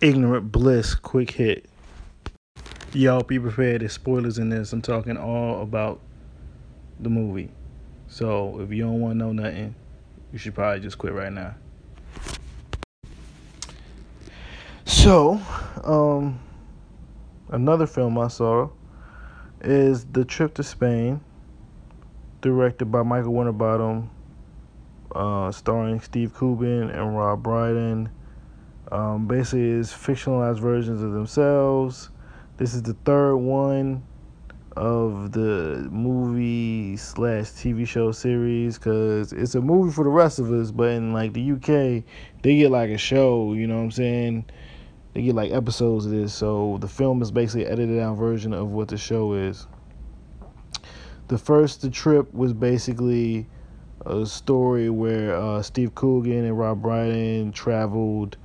Ignorant Bliss, quick hit. Y'all be prepared. There's spoilers in this. I'm talking all about the movie. So if you don't want to know nothing, you should probably just quit right now. So, um, another film I saw is The Trip to Spain, directed by Michael Winterbottom, uh, starring Steve Coogan and Rob Brydon. Um, basically, it's fictionalized versions of themselves. This is the third one of the movie slash TV show series because it's a movie for the rest of us, but in like the UK, they get like a show. You know what I'm saying? They get like episodes of this. So the film is basically edited down version of what the show is. The first the trip was basically a story where uh, Steve Coogan and Rob Brydon traveled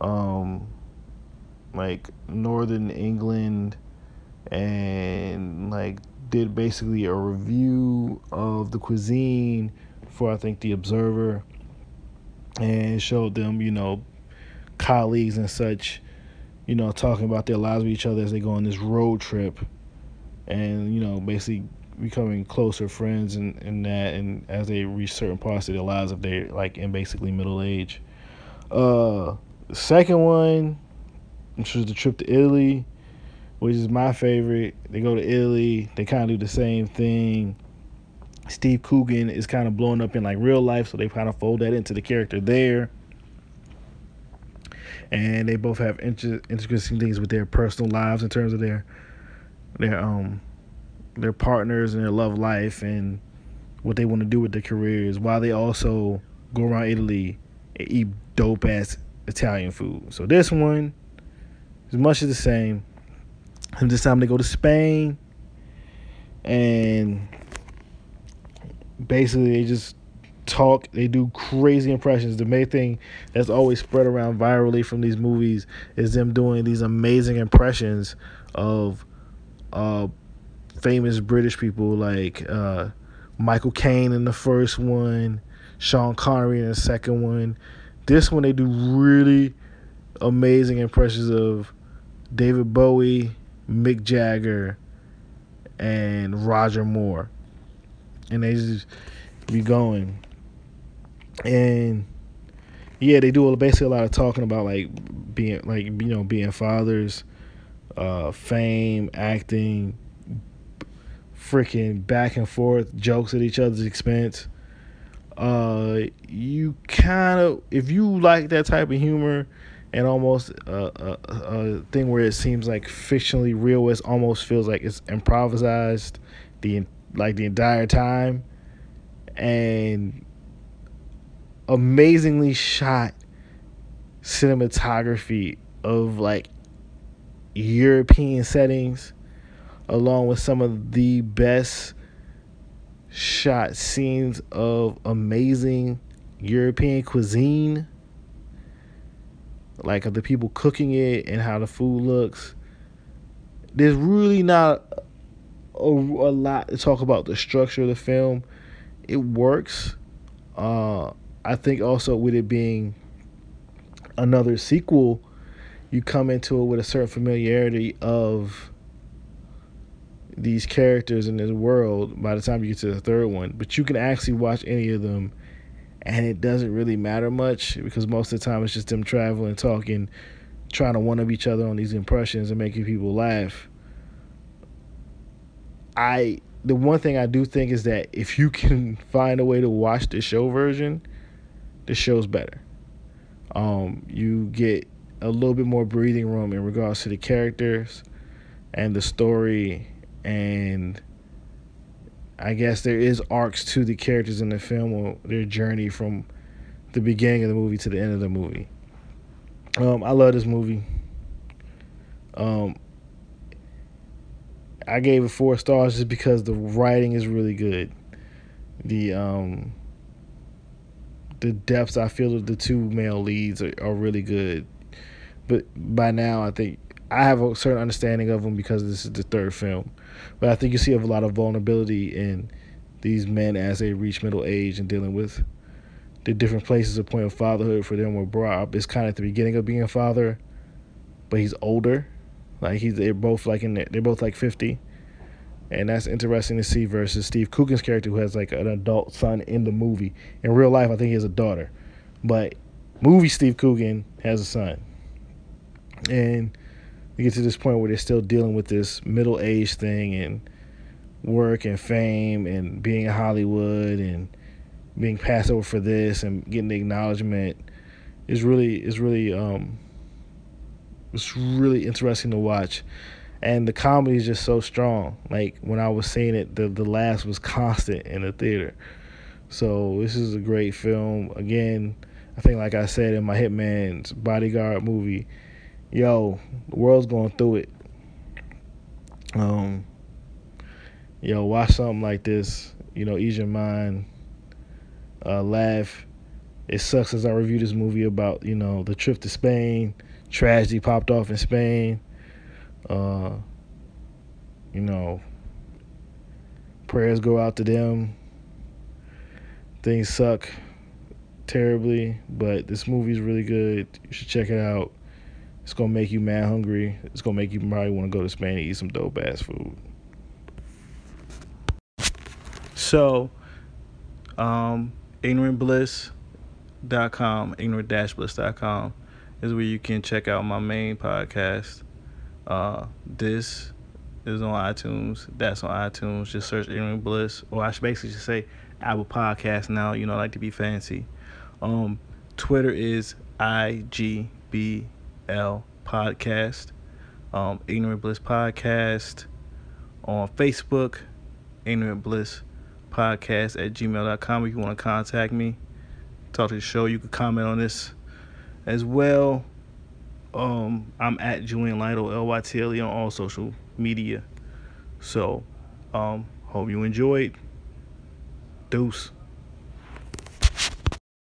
um, like northern England and like did basically a review of the cuisine for I think the Observer and showed them, you know, colleagues and such, you know, talking about their lives with each other as they go on this road trip and, you know, basically becoming closer friends and, and that and as they reach certain parts of their lives if they're like in basically middle age. Uh the second one, which was the trip to Italy, which is my favorite. They go to Italy. They kind of do the same thing. Steve Coogan is kind of blowing up in like real life, so they kind of fold that into the character there. And they both have inter- interesting things with their personal lives in terms of their their um their partners and their love life and what they want to do with their careers, while they also go around Italy and eat dope ass Italian food. So this one is much of the same. And this time they go to Spain and basically they just talk they do crazy impressions the main thing that's always spread around virally from these movies is them doing these amazing impressions of uh famous british people like uh michael caine in the first one sean connery in the second one this one they do really amazing impressions of David Bowie, Mick Jagger, and Roger Moore. And they just be going. And yeah, they do basically a lot of talking about like being like you know being fathers, uh, fame, acting, freaking back and forth jokes at each other's expense uh, you kind of if you like that type of humor and almost a, a, a, thing where it seems like fictionally real it almost feels like it's improvised the like the entire time and amazingly shot cinematography of like European settings along with some of the best shot scenes of amazing European cuisine, like of the people cooking it and how the food looks. There's really not a, a lot to talk about the structure of the film. It works. Uh, I think also with it being another sequel, you come into it with a certain familiarity of these characters in this world by the time you get to the third one. But you can actually watch any of them and it doesn't really matter much because most of the time it's just them traveling, talking, trying to one up each other on these impressions and making people laugh. I the one thing I do think is that if you can find a way to watch the show version, the show's better. Um, you get a little bit more breathing room in regards to the characters and the story and I guess there is arcs to the characters in the film or their journey from the beginning of the movie to the end of the movie. Um, I love this movie. Um, I gave it four stars just because the writing is really good. The um, the depths I feel of the two male leads are, are really good. But by now, I think I have a certain understanding of them because this is the third film. But I think you see a lot of vulnerability in these men as they reach middle age and dealing with the different places of point of fatherhood for them brought up. It's kind of at the beginning of being a father, but he's older. Like he's they're both like in they're both like fifty, and that's interesting to see versus Steve Coogan's character who has like an adult son in the movie. In real life, I think he has a daughter, but movie Steve Coogan has a son, and we get to this point where they're still dealing with this middle age thing and work and fame and being in Hollywood and being passed over for this and getting the acknowledgement is really is really um it's really interesting to watch. And the comedy is just so strong. Like when i was seeing it the the last was constant in the theater. So this is a great film. Again i think like i said in my hitman's bodyguard movie yo the world's going through it um yo watch something like this you know ease your mind uh, laugh. It sucks as I review this movie about you know the trip to Spain, tragedy popped off in Spain. Uh, you know, prayers go out to them. Things suck terribly, but this movie is really good. You should check it out. It's gonna make you mad hungry. It's gonna make you probably want to go to Spain and eat some dope ass food. So, um, ignorantbliss.com, ignorant-bliss.com is where you can check out my main podcast. Uh, this is on iTunes. That's on iTunes. Just search Ignorant Bliss, or I should basically just say Apple Podcast now. You know, I like to be fancy. Um, Twitter is IGBL Podcast. Um, Ignorant Bliss Podcast. On Facebook, Ignorant Bliss podcast at gmail.com if you want to contact me, talk to the show. You can comment on this as well. Um, I'm at Julian Lytle, L Y T L E on all social media. So, um, hope you enjoyed. Deuce.